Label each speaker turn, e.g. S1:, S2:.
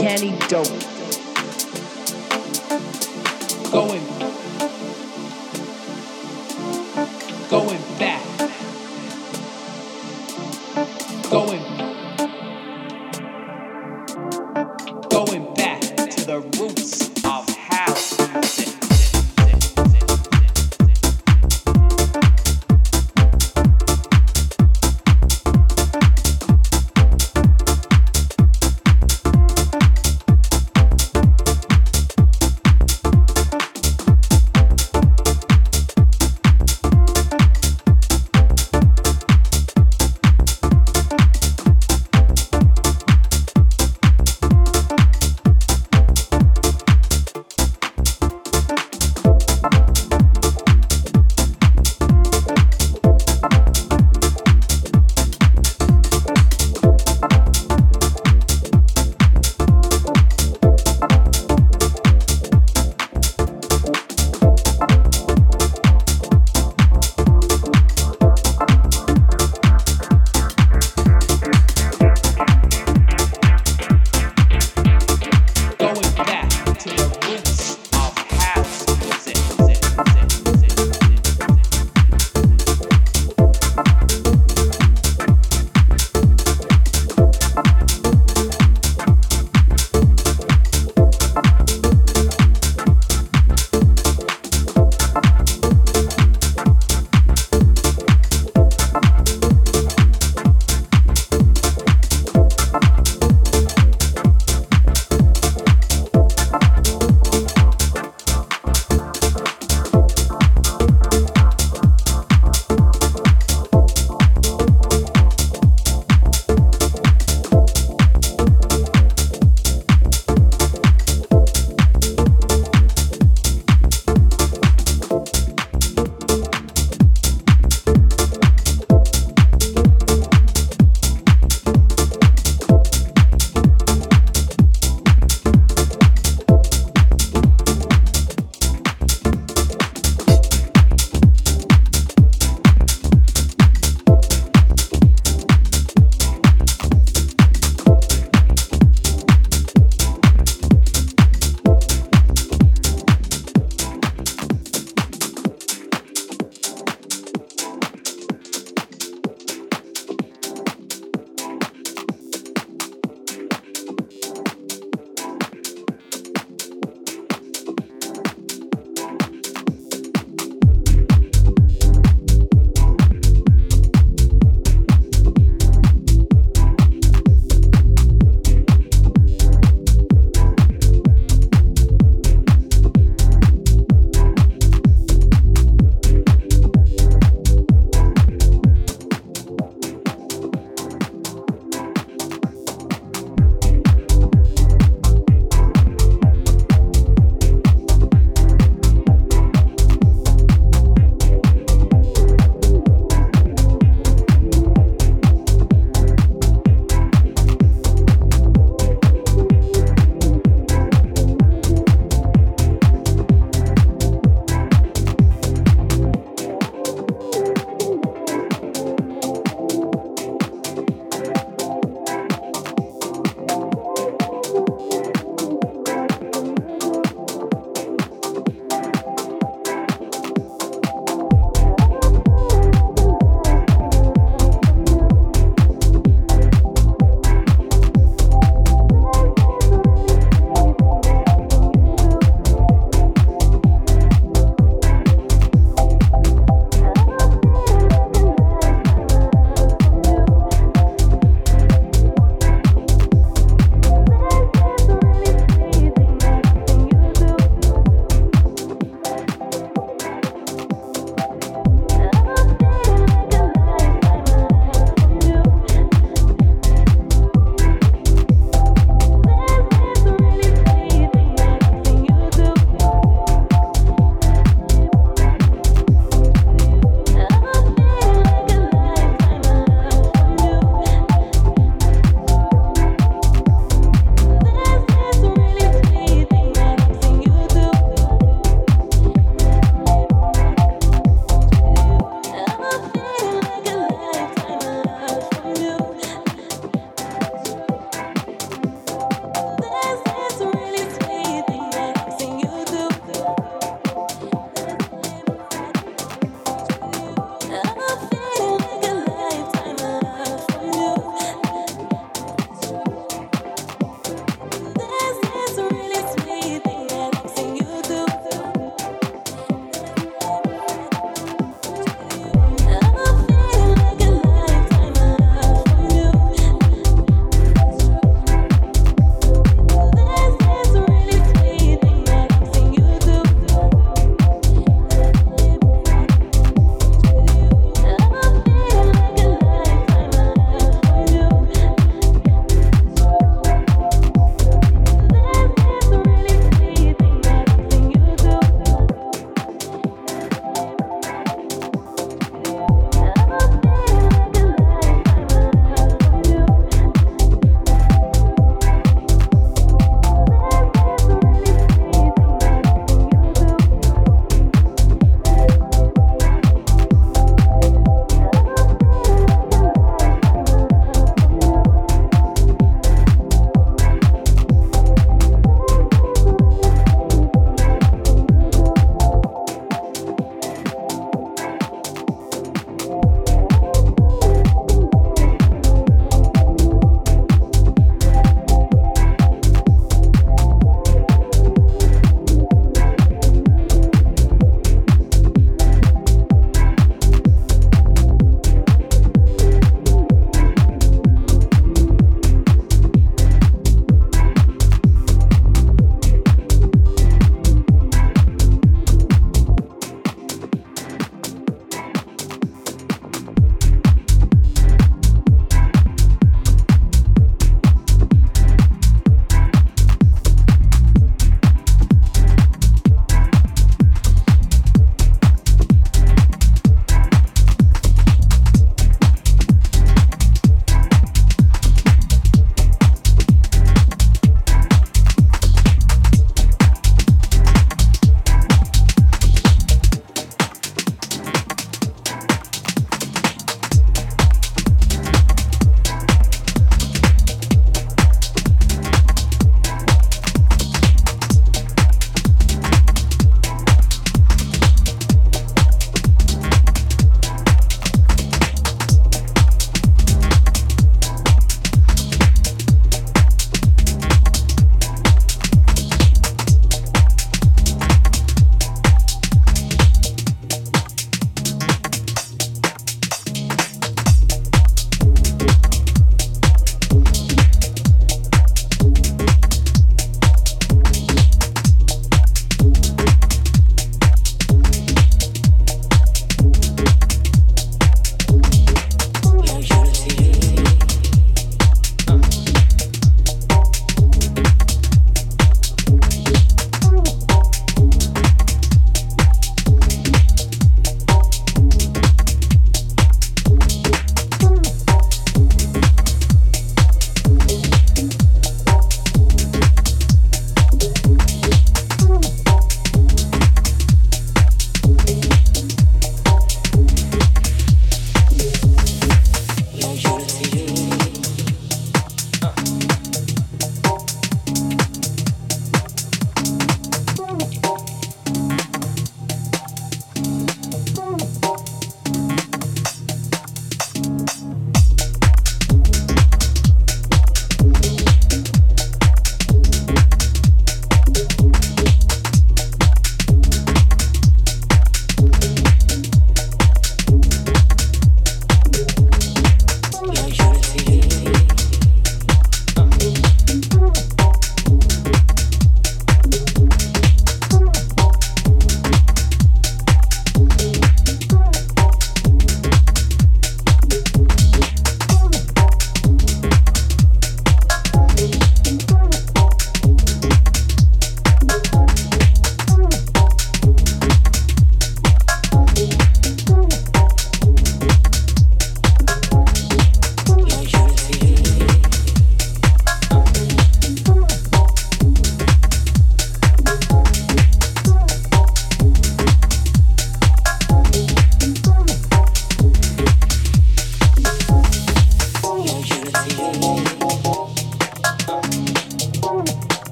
S1: uncanny dope.
S2: Going